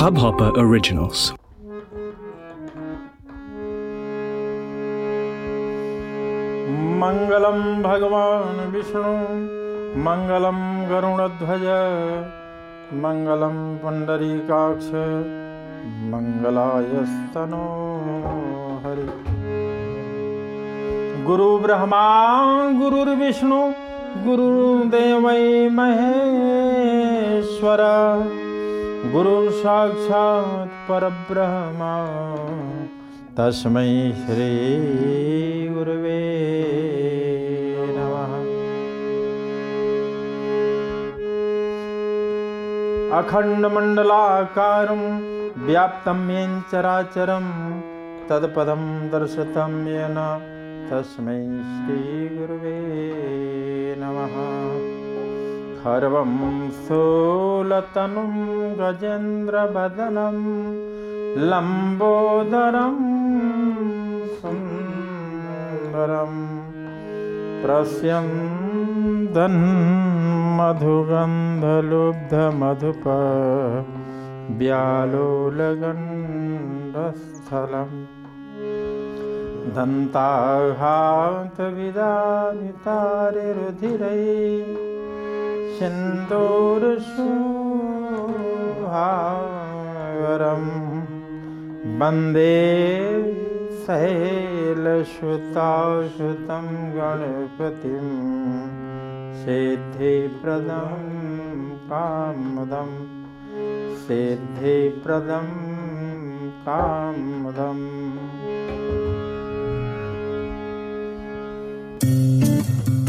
Hubhopper Originals. मङ्गलं भगवान् विष्णु मङ्गलं गरुडध्वज मङ्गलं पुण्डरीकाक्ष मङ्गलायस्तनो हरि गुरुब्रह्मा गुरुर्विष्णु गुरुर्देवै महेश्वर गुरुसाक्षात् परब्रह्मा। तस्मै श्रीगुरुवे नमः। अखण्डमण्डलाकारं व्याप्तं येन चराचरं, तत्पदं दर्शितं येन तस्मै श्रीगुरुवे नमः। खर्वं स्थूलतनुं गजेन्द्रवदनं लम्बोदरं सुन्दरं प्रस्यन्दन् मधुगन्धलुब्धमधुप व्यालोलगण्डस्थलम् दन्ताघातविदानितारिरुधिरै सिन्दूरशोभावरं वन्दे शैलश्रुताश्रुतं गणपतिं सिद्धिप्रदं कामदं सिद्धिप्रदं कामदम्